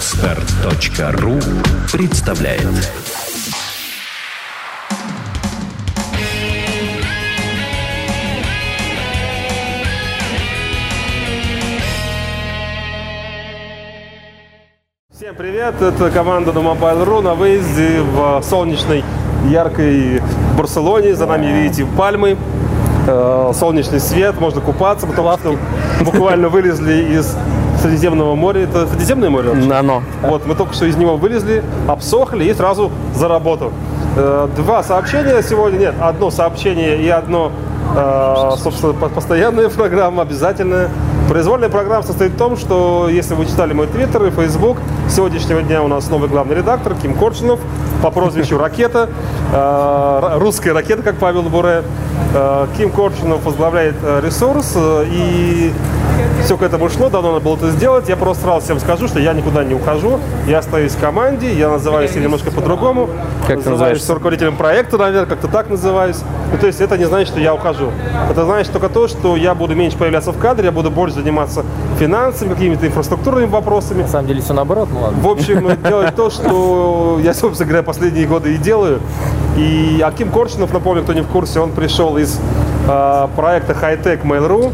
Отстар.ру представляет Всем привет, это команда на Mobile.ru на выезде в солнечной, яркой Барселоне. За нами видите пальмы, э, солнечный свет, можно купаться, потому что буквально вылезли из Средиземного моря. Это Средиземное море? вообще? Оно. Вот, мы только что из него вылезли, обсохли и сразу за работу. Э, Два сообщения сегодня, нет, одно сообщение и одно, э, собственно, по- постоянная программа, обязательная. Произвольная программа состоит в том, что если вы читали мой твиттер и фейсбук, с сегодняшнего дня у нас новый главный редактор Ким Коршунов по прозвищу Ракета, э, русская ракета, как Павел Буре. Ким Коршунов возглавляет ресурс, и все к этому шло, давно надо было это сделать. Я просто сразу всем скажу, что я никуда не ухожу. Я остаюсь в команде, я называюсь немножко по-другому. Как ты называюсь называешься? руководителем проекта, наверное, как-то так называюсь. Ну, то есть это не значит, что я ухожу. Это значит только то, что я буду меньше появляться в кадре, я буду больше заниматься финансами, какими-то инфраструктурными вопросами. На самом деле все наоборот, ну ладно. В общем, делать то, что я, собственно говоря, последние годы и делаю. И Аким Корчинов, напомню, кто не в курсе, он пришел из э, проекта Hightech Mail.ru.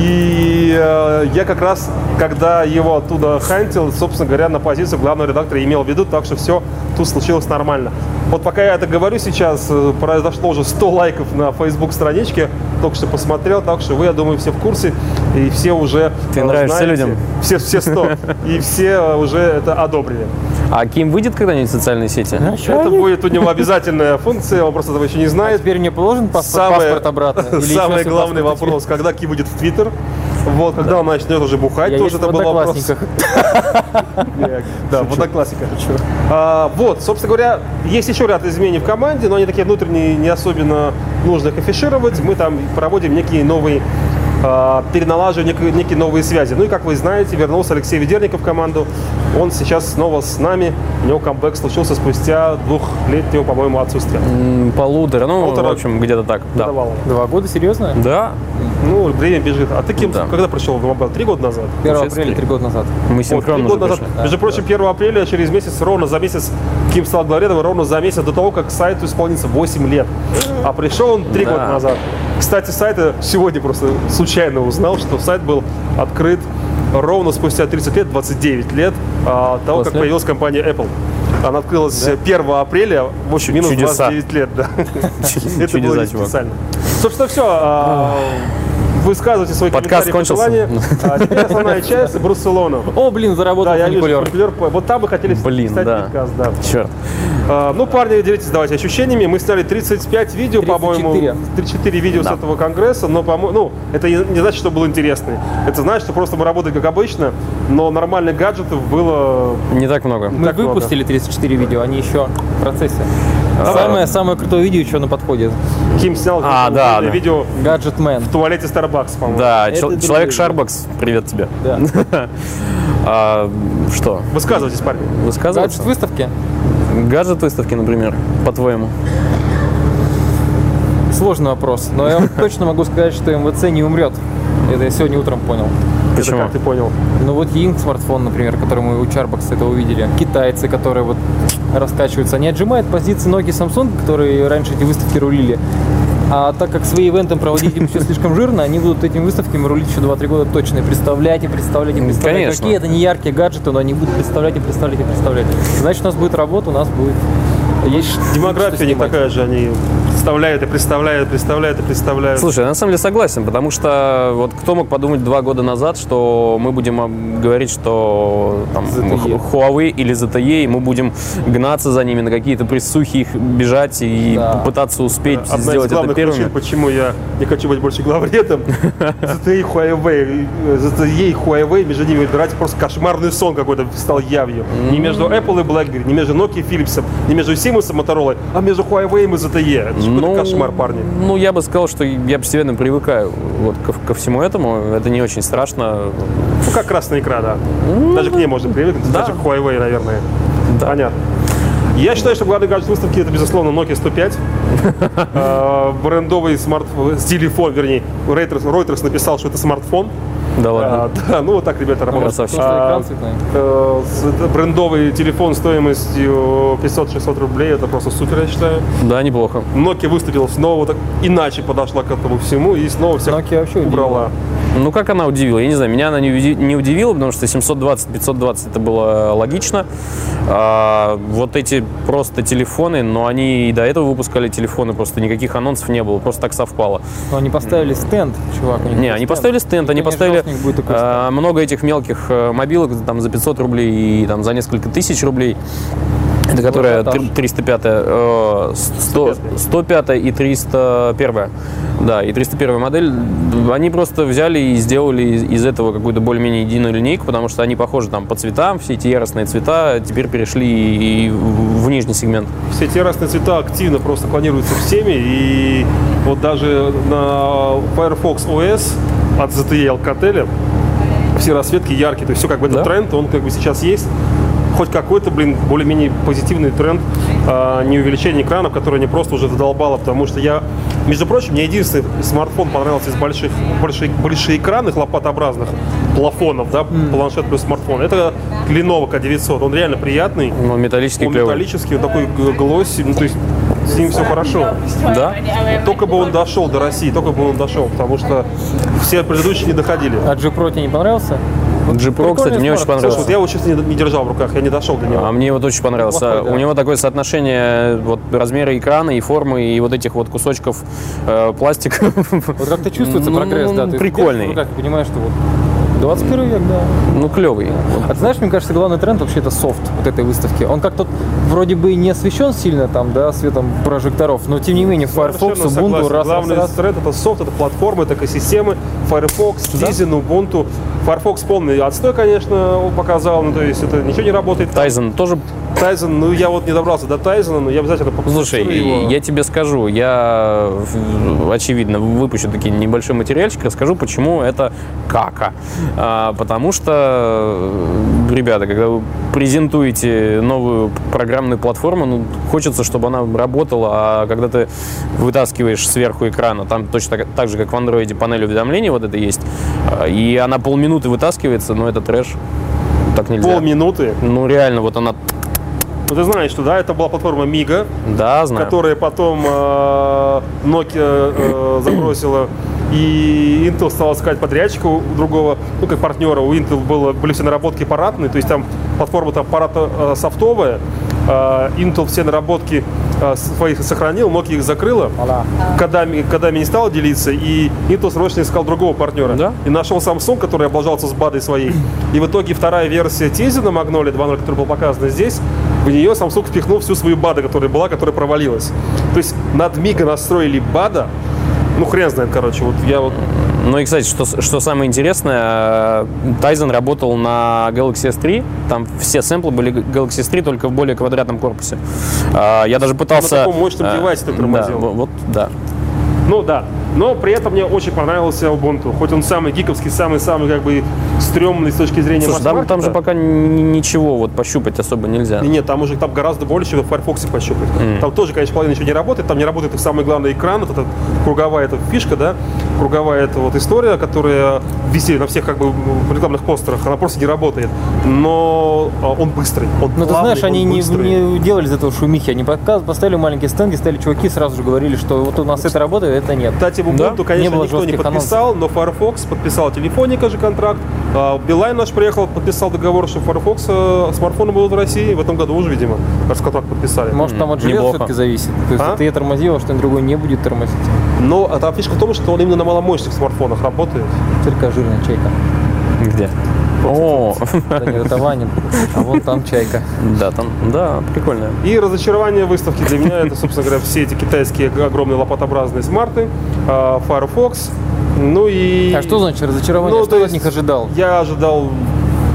И э, я как раз, когда его оттуда хантил, собственно говоря, на позицию главного редактора имел в виду, так что все тут случилось нормально. Вот пока я это говорю сейчас, э, произошло уже 100 лайков на Facebook страничке, только что посмотрел, так что вы, я думаю, все в курсе, и все уже Ты э, нравишься знаете. людям? Все, все 100. И все э, уже это одобрили. А Ким выйдет когда-нибудь в социальные сети? Это будет у него обязательная функция, он просто этого еще не А знает. теперь мне положен паспорт, Самое- паспорт обратно? Или Самый главный паспорт вопрос, когда Ки будет в Твиттер? Вот, когда он начнет уже бухать, Я тоже это был вопрос. Да, в одноклассиках. А, вот, собственно говоря, есть еще ряд изменений в команде, но они такие внутренние, не особенно нужно их афишировать. Мы там проводим некие новые а, переналаживаем некие, некие новые связи. Ну и, как вы знаете, вернулся Алексей Ведерников в команду. Он сейчас снова с нами. У него камбэк случился спустя двухлетнего, по-моему, отсутствия. Полутора, ну, Полтора. в общем, где-то так. Да. Давал. Два года, серьезно? Да, Ну, время бежит. А ты кем, Да. когда пришел в Mobile? Три года назад? 1 Получается, апреля, три. три года назад. мы Вот, три синхронно года уже назад. пришли. Между прочим, 1 апреля, через месяц, ровно за месяц, Ким стал главредом, ровно за месяц до того, как сайту исполнится 8 лет. А пришел он 3 Да. года назад. Кстати, сайт я сегодня просто случайно узнал, что сайт был открыт ровно спустя 30 лет, 29 лет а, того, как После? появилась компания Apple. Она открылась 1 апреля, в общем, минус Чудеса. 29 лет, да. Это было специально. Собственно, все. Высказывайте свои Подкаст комментарии, кончился. пожелания. А теперь основная часть Барселона. О, блин, заработал Да, я вижу. Вот там вы хотели Блин, ставить да. подкаст, да. Черт. А, ну, парни, делитесь, давайте ощущениями. Мы сняли 35 видео, 34. по-моему. 34 видео Да. с этого конгресса, но, по-моему, ну, это не, значит, что было интересно. Это значит, что просто мы работали как обычно, но нормальных гаджетов было... Не так много. Мы Так много. выпустили 34 видео, они еще в процессе. Давай. Самое, самое крутое видео еще на подходе. Ким снял А, да, да. видео Гаджет Мэн. в туалете Starbucks, по-моему. Да, Это человек. Шарбакс, привет тебе. Да. А, что, Высказывайтесь, парни. Гаджет высказываться? выставки. Гаджет выставки, например, по-твоему? Сложный вопрос. Но я точно могу сказать, что МВЦ не умрет. Это я сегодня утром понял. Это Почему? как ты понял? Ну вот Ying смартфон, например, который мы у Charbox это увидели. Китайцы, которые вот раскачиваются, они отжимают позиции ноги Samsung, которые раньше эти выставки рулили. А так как свои ивенты проводить им все слишком жирно, они будут этими выставками рулить еще 2-3 года точно. И представлять, и представлять, и представлять. конечно. Какие это не яркие гаджеты, но они будут представлять, и представлять, и представлять. Значит, у нас будет работа, у нас будет... Есть Демография не такая же, они представляют и представляют, представляют и представляют. Слушай, я на самом деле согласен, потому что вот кто мог подумать два года назад, что мы будем ам, говорить, что там, ZTE. Huawei или ZTE, и мы будем гнаться за ними на какие-то присухи, их бежать и Да. попытаться успеть Одна из сделать это главных первыми. причин, почему я не хочу быть больше главредом, ZTE и Huawei, э, ZTE и Huawei между ними выбирать просто кошмарный сон какой-то стал явью. Не между Apple и BlackBerry, не между Nokia и Philips, не между Siemens и Motorola, а между Huawei и ZTE. Какой-то кошмар, парни. Ну, я бы сказал, что я постепенно привыкаю вот ко, ко всему этому. Это не очень страшно. Ну, как красная икра, да. Даже к ней можно привыкнуть, да. даже к Huawei, наверное. Да. Понятно. Я считаю, что главный гаджет выставки это, безусловно, Nokia 105. Э, Брендовый смартфон, телефон, вернее. Reuters, Reuters написал, что это смартфон. Да ладно. А, да, ну вот так ребята работают. А, это брендовый телефон стоимостью 500-600 рублей, это просто супер, я считаю. Да, неплохо. Nokia выступила снова так иначе подошла к этому всему и снова всех Nokia вообще убрала. Ну, как она удивила? Я не знаю, меня она не, уди- не удивила, потому что 720-520 это было логично. А, вот эти просто телефоны, но они и до этого выпускали телефоны, просто никаких анонсов не было, просто так совпало. Но они поставили стенд, чувак. Не, был они поставили стенд, они Никто не поставили а, много этих мелких э, мобилок там за 500 рублей и там за несколько тысяч рублей. Это которая ажиотаж. три- 305, э, 100, 105 и 301. Да, и 301 модель. Они просто взяли и сделали из, этого какую-то более-менее единую линейку, потому что они похожи там по цветам, все эти яростные цвета теперь перешли и, в, нижний сегмент. Все эти разные цвета активно просто клонируются всеми. И вот даже на Firefox OS от ZTE Alcatel все расцветки яркие. То есть все как бы этот Да. тренд, он как бы сейчас есть. Хоть какой-то, блин, более-менее позитивный тренд, а, не увеличение экранов, которое не просто уже задолбало, потому что я, между прочим, мне единственный смартфон понравился из больших, больших, большеэкранных лопатообразных плафонов, да, планшет плюс смартфон. Это Lenovo K900, он реально приятный. Ну, металлический Он клевый. металлический, он такой глосси, ну, то есть с ним все хорошо. Да? Только бы он дошел до России, только бы он дошел, потому что все предыдущие не доходили. А G Pro тебе не понравился? G Pro, кстати, мне очень смарт. Слушай, понравился. вот я его честно не, не держал в руках, я не дошел до него. А мне вот очень понравился. Плохой, да. У него такое соотношение вот размера экрана и формы и вот этих вот кусочков э, пластика. Вот как-то чувствуется Ну, прогресс, да. Ты прикольный. и понимаешь, что вот 21 век, да. Ну, клевый. А ты знаешь, мне кажется, главный тренд вообще это софт вот этой выставки. Он как-то вроде бы и не освещен сильно там, да, светом прожекторов, но тем не менее Firefox, Ubuntu, раз, раз, Главный раз. тренд это софт, это платформа, это экосистемы. Firefox, Tizen, Ubuntu. Firefox полный отстой, конечно, он показал, ну то есть это ничего не работает. Тайзен тоже. Tizen, ну я вот не добрался до Тайзена, но я обязательно покажу Слушай, его. я тебе скажу, я, очевидно, выпущу такие небольшой материальчик, расскажу, почему это кака. А, потому что, ребята, когда вы презентуете новую программную платформу, ну, хочется, чтобы она работала, а когда ты вытаскиваешь сверху экрана, там точно так, так же, как в андроиде панель уведомлений вот это есть, а, и она полминуты вытаскивается, ну, это трэш. Так нельзя. полминуты. Ну, реально, вот она, Ну ты знаешь, что да, это была платформа Miga, да, знаю. которая потом э, Nokia э, забросила, и Intel стал искать подрядчика у другого, ну, как партнера. У Intel было, были все наработки аппаратные, то есть там платформа-то аппарата э, софтовая, э, Intel все наработки э, своих сохранил, Nokia их закрыла. Кодами, кодами не стал делиться, и Intel срочно искал другого партнера. Да? И нашел Samsung, который облажался с БАДой своей. И в итоге вторая версия Tizen Magnolia 2.0, которая была показана здесь, в нее Samsung впихнул всю свою БАДу, которая была, которая провалилась. То есть над Мига настроили БАДа, ну хрен знает, короче, вот я вот Ну и, кстати, что, что самое интересное, Тайзен работал на Galaxy S3. Там все сэмплы были Galaxy S3, только в более квадратном корпусе. А, Я даже пытался... таком мощном а, девайсе ты да, тормозил. во- вот, да. Ну да. Но при этом мне очень понравился Ubuntu. Хоть он самый гиковский, самый-самый как бы стрёмный с точки зрения Слушай, там, там же пока ни- ничего вот пощупать особо нельзя. И Нет, там уже там гораздо больше, чем в Firefox пощупать. Там тоже, конечно, половина ничего не работает. Там не работает и самый главный экран, вот эта круговая эта фишка, да, круговая эта вот история, которая висит на всех как бы в рекламных постерах, она просто не работает. Но а, он быстрый, он Ну, ты плавный, знаешь, они он не, не делали из этого шумихи. Они показ- поставили маленький стенд, и стали чуваки сразу же говорили, что вот у нас это работает, это нет. Кстати, в Да? Ubuntu, конечно, Не было никто не подписал, но Firefox подписал Телефоника же контракт. А, Билайн наш приехал, подписал договор, что Firefox э, смартфоны будут в России. В этом году уже, видимо, раз контракт подписали. Может, там от железа все-таки зависит. То есть А? ты тормозил, а что другой не будет тормозить. Но а там фишка в том, что он именно на маломощных смартфонах работает. Только жирная чайка. Где? О, Да нет, это Ванин. А вон там чайка. да, там, да, прикольно. И разочарование выставки для меня это, собственно говоря, все эти китайские огромные лопатообразные смарты, а, Firefox, ну и... А что значит разочарование? Ну, что то ты от них ожидал? Я ожидал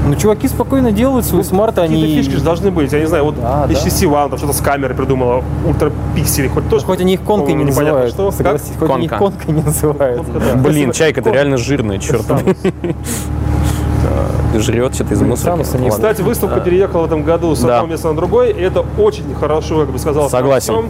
Ну, чуваки спокойно делают свои смарты, Какие-то они... фишки же должны быть. Я не знаю, вот Да, да. HTC One там что-то с камерой придумала, ультрапиксели, хоть тоже. Хоть они их конкой не непонятно называют. Что? Согласись, хоть они их Конка. конкой не называют. Конка, да. Блин, чайка-то реально жирная, черт. Жрет что-то из Ладно. Кстати, выставка переехала в этом году с Да. одного места на другой, и это очень хорошо, как бы сказал Согласен.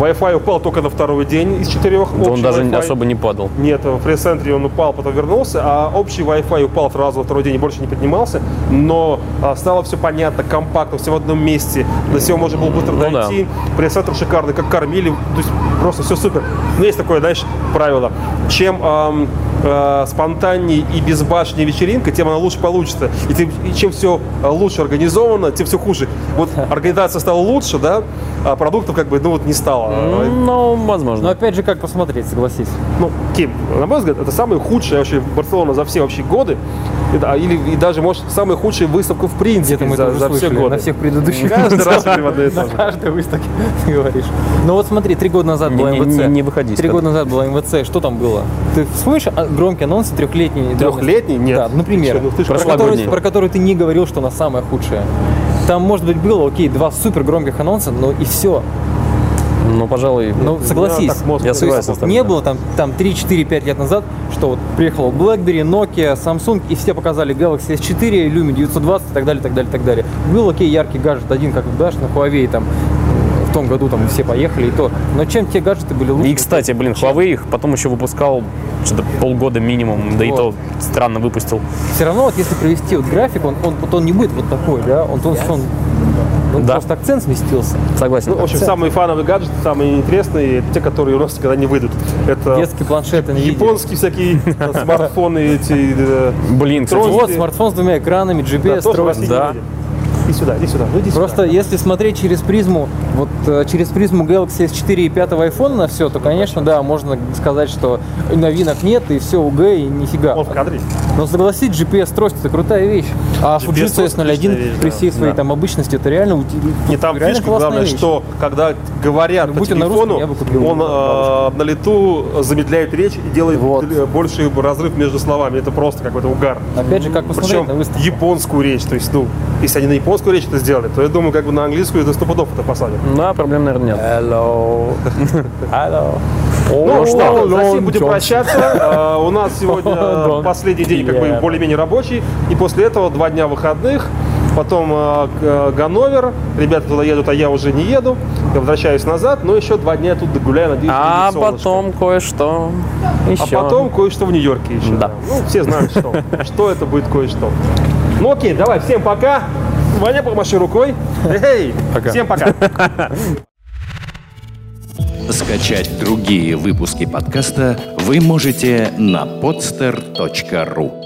Wi-Fi упал только на второй день из четырех. Да Он даже особо не падал. Нет, в пресс-центре он упал, потом вернулся, а общий Wi-Fi упал сразу во второй день и больше не поднимался, но а, стало все понятно, компактно, все в одном месте, до всего можно было быстро Ну да. дойти, пресс-центр шикарный, как кормили, то есть просто все супер. Но есть такое, знаешь, правило, чем ам, э, спонтаннее и безбашеннее вечеринка, тем она лучше получится. И, тем- и чем все лучше организовано, тем все хуже. Вот организация стала лучше, да, а продуктов как бы, ну вот не стало. Ну, Но возможно. опять же, как посмотреть, согласись. Ну, Ким, на мой взгляд, это самая худшая вообще Барселона за все вообще годы. И, да, или и даже, может, самая худшая выставка в принципе Где-то мы за, за все годы. на всех предыдущих. Каждый раз говорим одно и то На каждой выставке ты говоришь. Ну вот смотри, три года назад была МВЦ. не- не выходи Три года назад была МВЦ. Что там было? Ты вспомнишь а, громкие анонсы трехлетней? давности? Трехлетний? Нет. Да, например. Ну про которую ты не говорил, что она самая худшая. Там, может быть, было, окей, два супер громких анонса, но и все. Ну, пожалуй, Ну, согласись. так Я не согласен. Не было там, там 3, 4, 5 лет назад, что вот приехал BlackBerry, Nokia, Samsung, и все показали Galaxy S4, Lumia 920 и так далее, так далее, так далее. Был окей, яркий гаджет один, как дашь на Huawei там в том году там все поехали и то. Но чем те гаджеты были лучше? И, кстати, блин, Huawei их потом еще выпускал что-то полгода минимум, да и то Вот. странно выпустил. Все равно вот если провести вот график, он, он, вот он не будет вот такой, да? Он, он, он, он Да. просто акцент сместился. Согласен. Ну, в общем, самые фановые гаджеты, самые интересные, это те, которые у нас никогда не выйдут. Это Детский планшет NVIDIA. японские всякие смартфоны, эти... э, Блин, кстати, Вот, смартфон с двумя экранами, GPS, да. Сюда, иди сюда, ну иди сюда. Просто если смотреть через призму, вот э, через призму Galaxy S4 и 5 iPhone на все, то, конечно, да, можно сказать, что новинок нет, и все УГ, и нифига. Он в кадре. Но согласись, GPS-трость это крутая вещь. А Fujitsu GPS-трость отличная S01 вещь, при всей своей Да. там обычности, это реально Не там реально фишка главное, вещь. что когда говорят Ну, по будь он на телефону, русском, купил он э, на лету замедляет речь и делает Вот. больше разрыв между словами. Это просто какой-то угар. Опять же, как посмотреть Причем на выставку. японскую речь. То есть, ну, если они на японскую речь это сделали, то я думаю, как бы на английскую это сто пудов это посадят. да, проблем, наверное, нет. Hello. Hello. Ну О, что, на сим будем прощаться. А, У нас сегодня последний день как бы более-менее рабочий. И после этого два дня выходных. Потом э, Ганновер. Ребята туда едут, а я уже не еду. Я возвращаюсь назад. Но еще два дня я тут догуляю, надеюсь, А потом кое-что еще. А потом кое-что в Нью-Йорке еще. Да. Ну, все знают, что. Что это будет кое-что. Ну окей, давай, всем пока. Ваня, помаши рукой. Эй, Пока. всем пока. Скачать другие выпуски подкаста вы можете на podster.ru